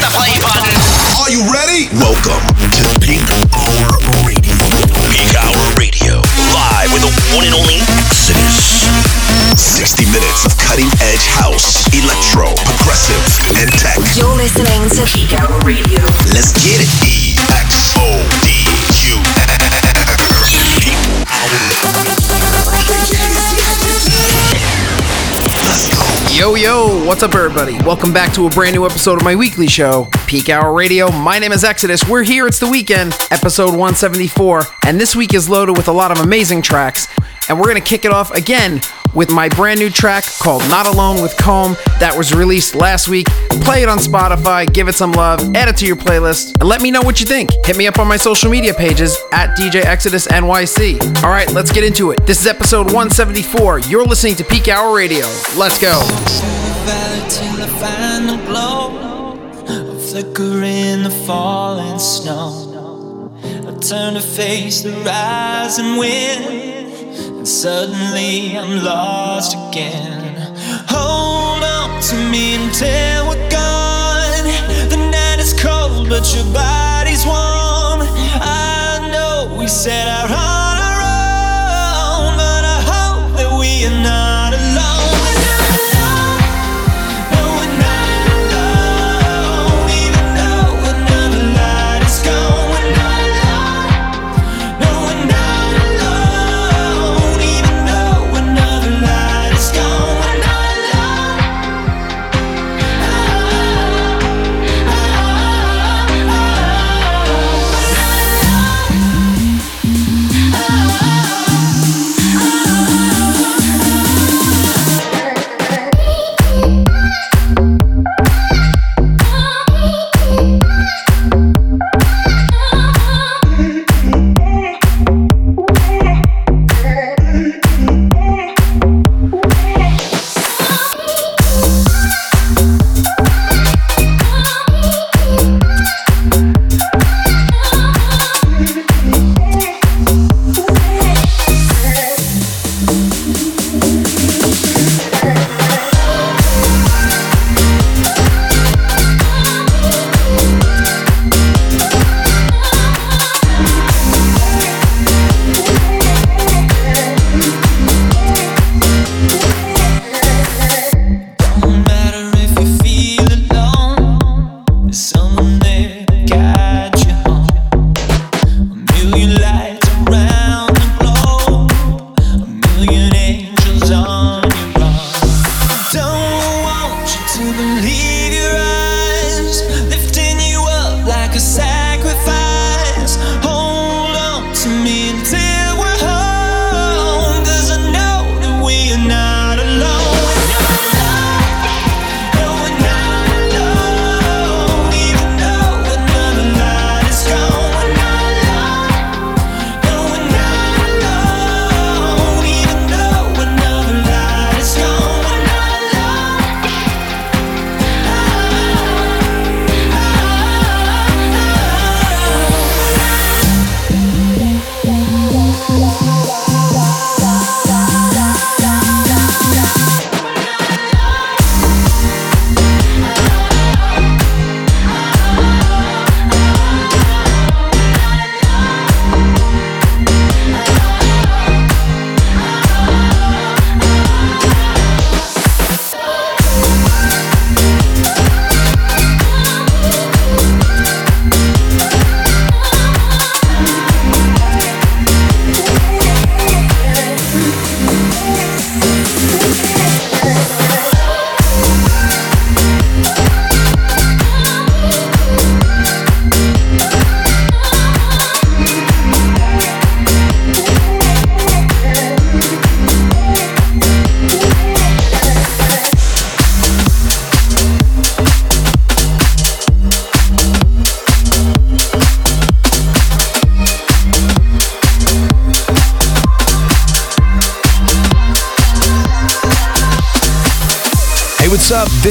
the play button. Are you ready? Welcome to Peak Hour Radio. Peak Hour Radio. Live with the one and only Exodus. 60 minutes of cutting edge house, electro, progressive, and tech. You're listening to Peak Hour Radio. Let's get it. E Yo, yo, what's up, everybody? Welcome back to a brand new episode of my weekly show, Peak Hour Radio. My name is Exodus. We're here, it's the weekend, episode 174, and this week is loaded with a lot of amazing tracks. And we're gonna kick it off again with my brand new track called Not Alone with Comb that was released last week. Play it on Spotify, give it some love, add it to your playlist, and let me know what you think. Hit me up on my social media pages at DJ Exodus NYC. All right, let's get into it. This is episode 174. You're listening to Peak Hour Radio. Let's go. turn to face the rising wind And suddenly I'm lost again. Hold on to me until we're gone. The night is cold but your body's warm. I know we set out on our own But I hope that we are not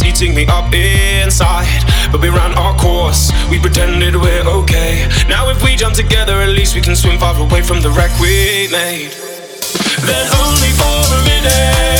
was eating me up inside. But we ran our course, we pretended we're okay. Now, if we jump together, at least we can swim far away from the wreck we made. Then, only for a minute.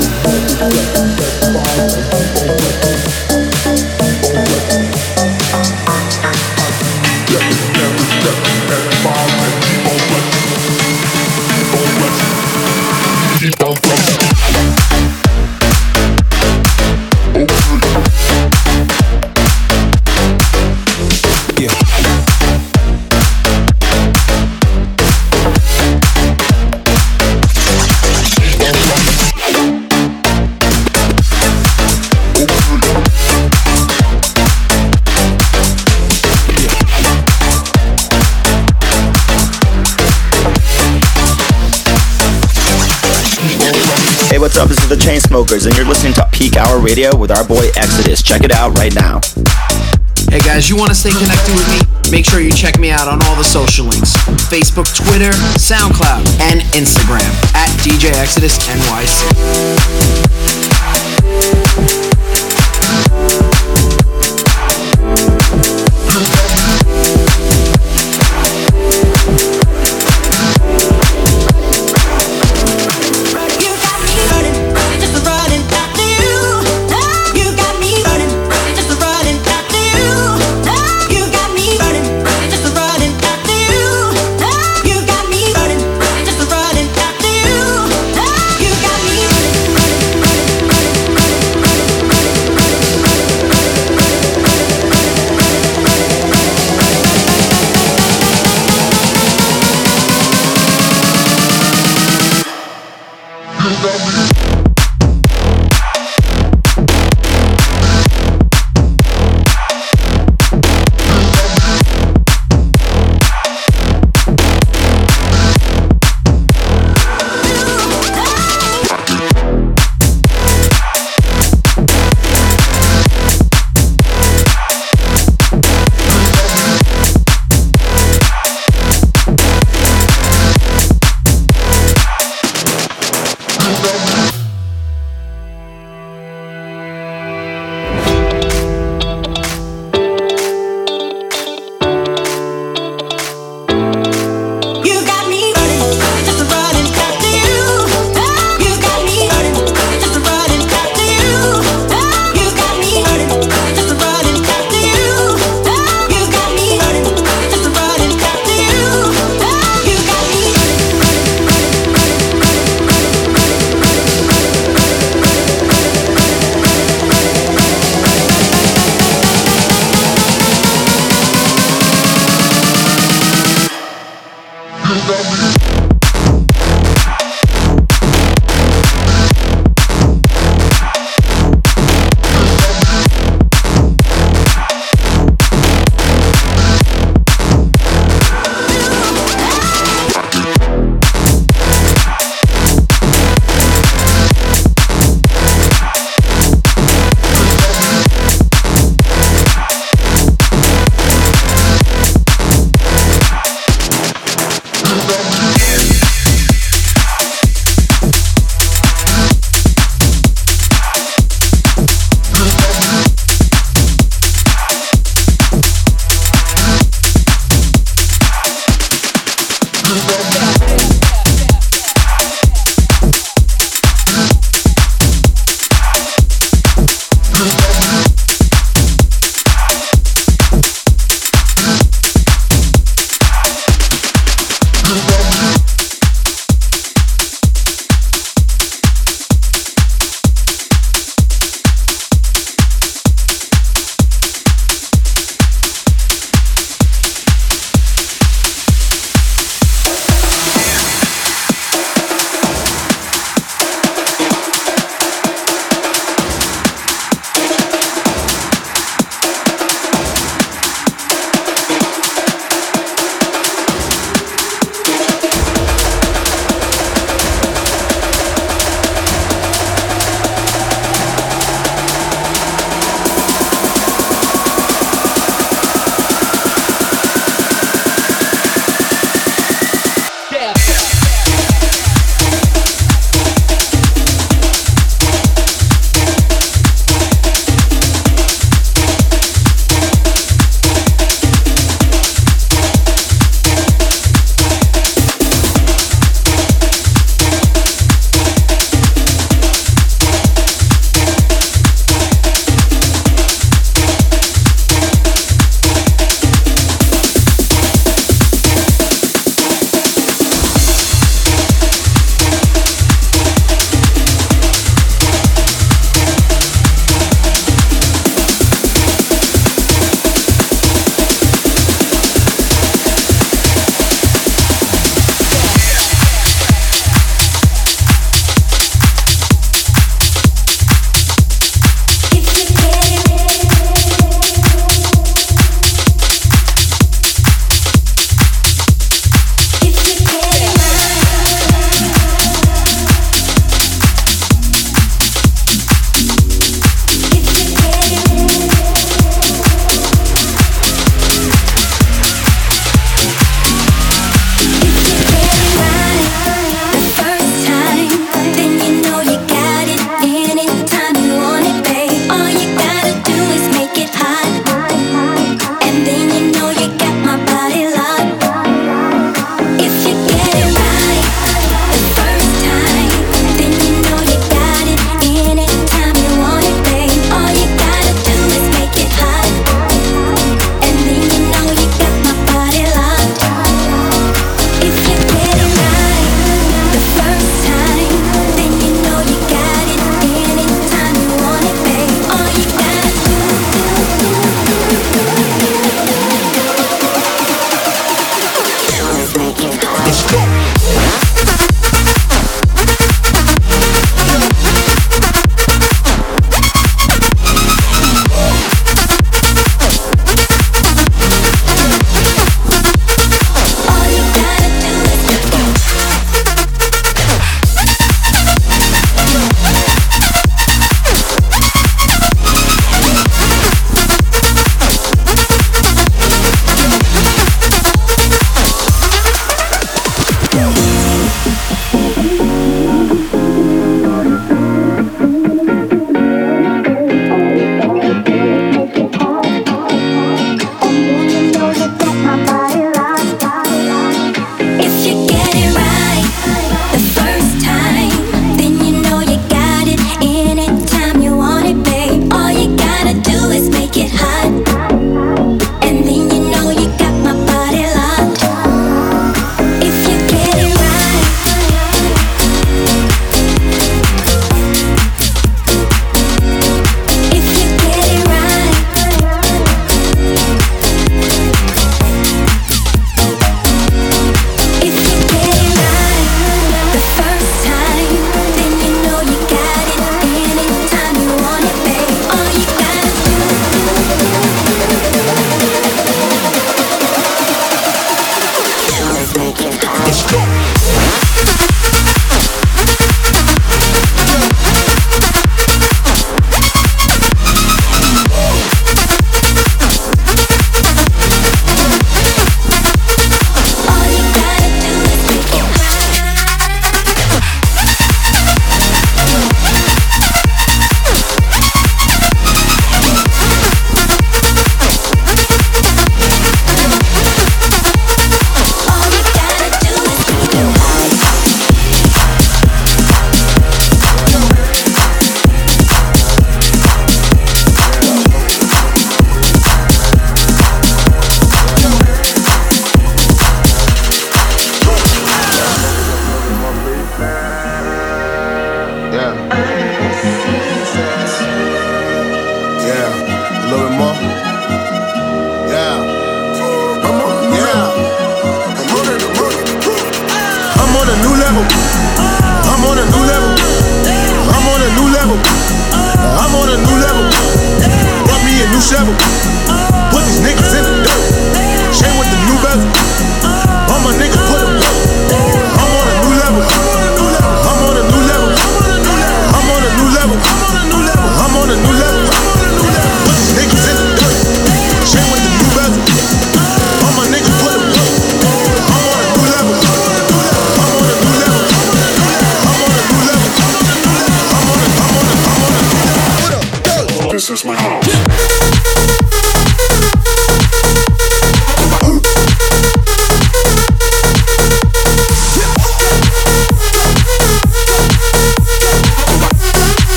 Thank you. Smokers, and you're listening to Peak Hour Radio with our boy Exodus. Check it out right now. Hey guys, you want to stay connected with me? Make sure you check me out on all the social links Facebook, Twitter, SoundCloud, and Instagram at DJ Exodus NYC. Me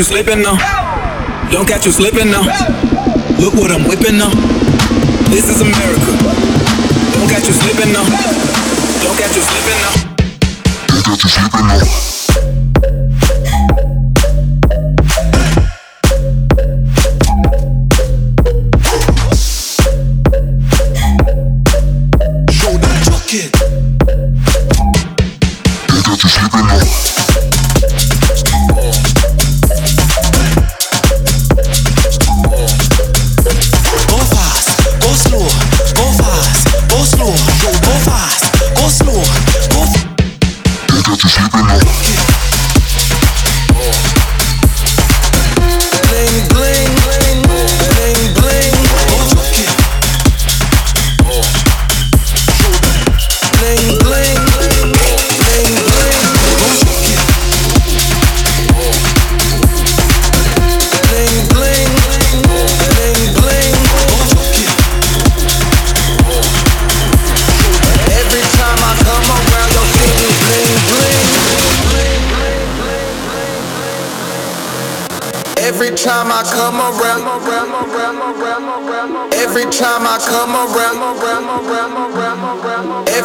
you slipping now. Don't catch you slipping now. Look what I'm whipping now. This is America. Don't catch you slipping now. Don't catch you slipping now. Don't catch you slipping now. Show them you it. Go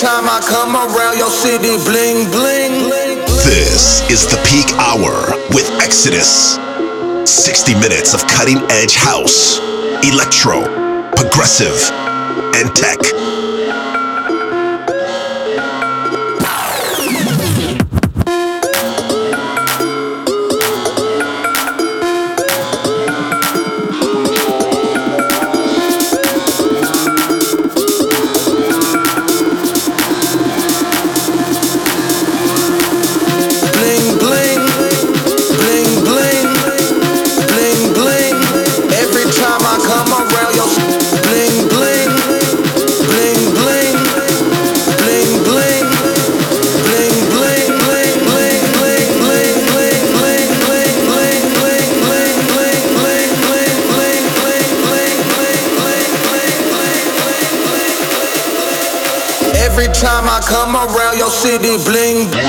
time I come around your city, bling bling. This is the peak hour with Exodus. 60 minutes of cutting edge house, electro, progressive, and tech. City, bling.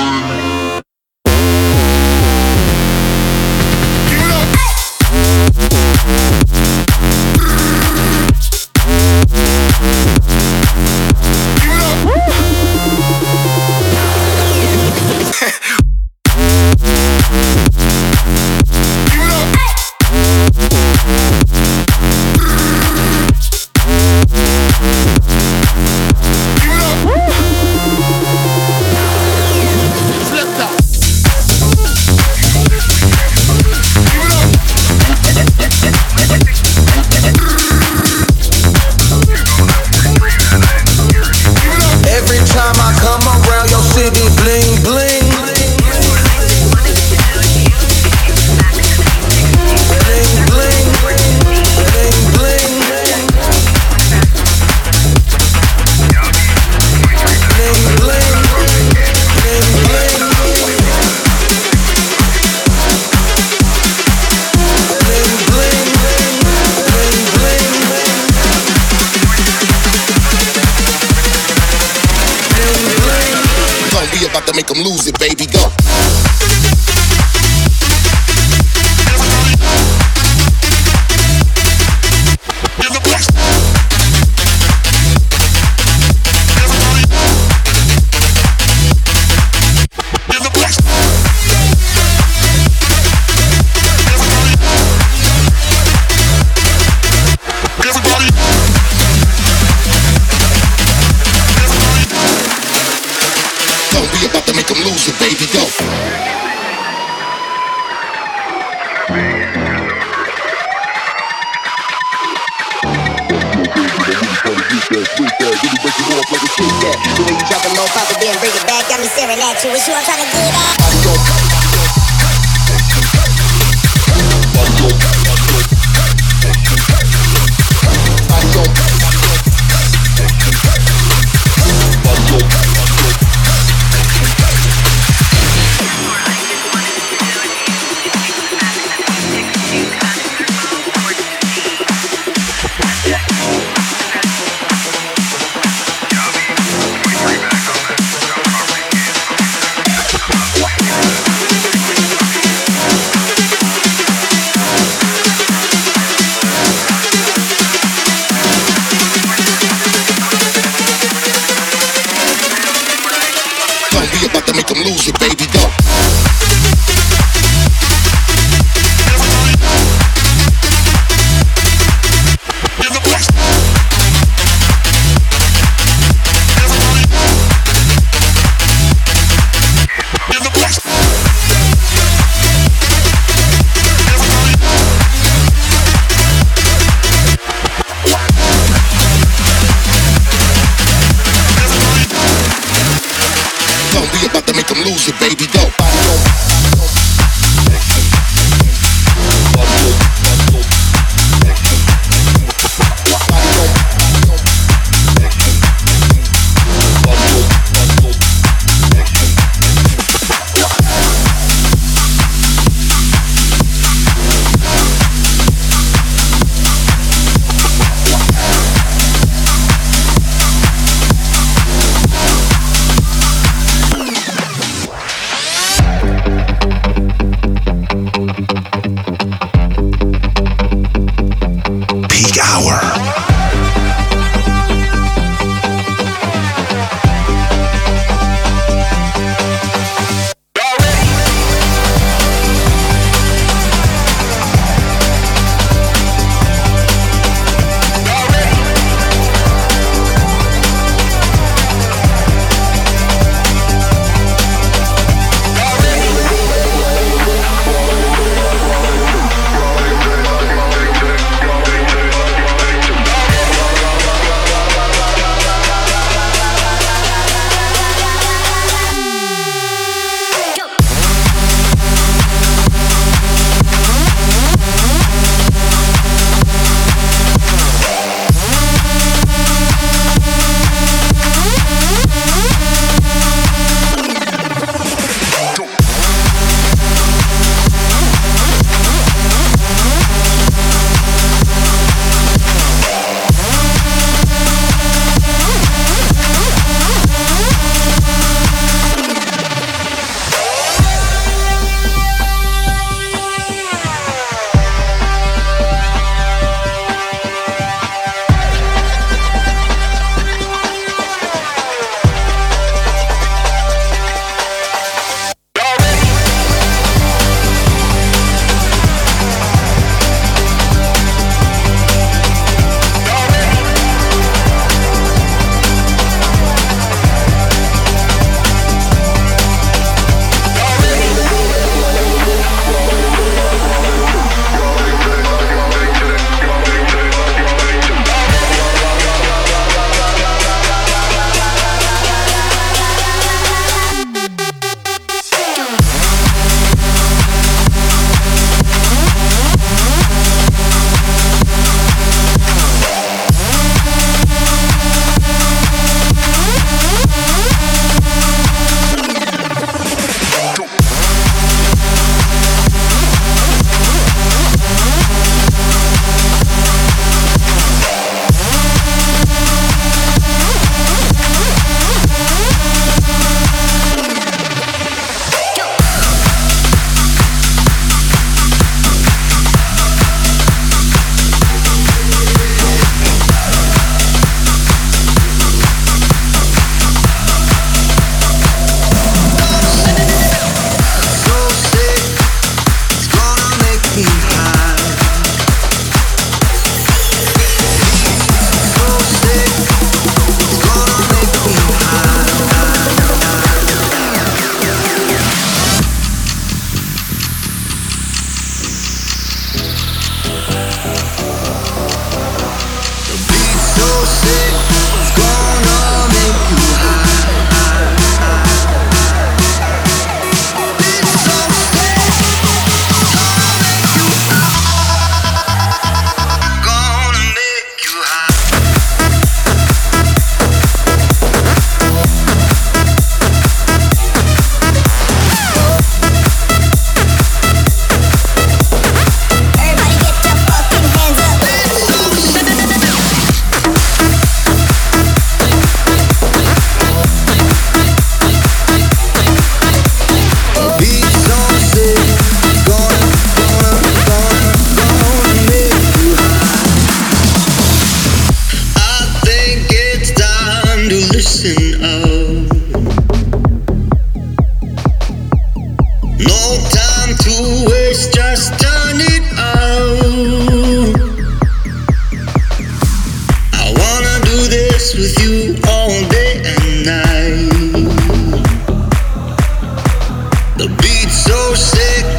The beat's so sick,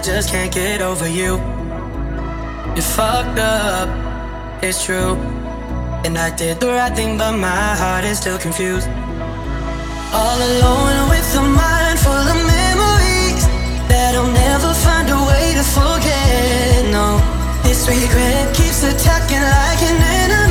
I just can't get over you. You fucked up, it's true. And I did the right thing, but my heart is still confused. All alone with a mind full of memories that I'll never find a way to forget. No, this regret keeps attacking like an enemy.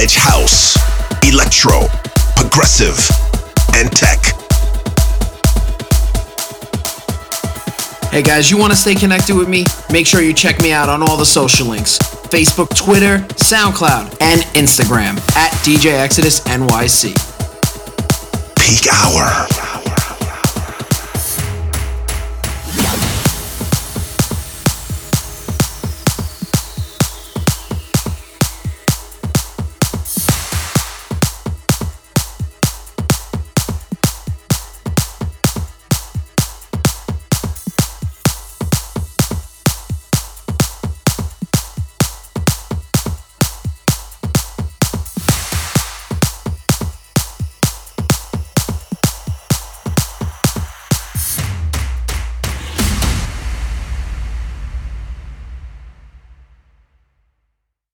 edge house, electro, progressive, and tech. Hey guys, you want to stay connected with me? Make sure you check me out on all the social links Facebook, Twitter, SoundCloud, and Instagram at DJ Exodus NYC. Peak Hour.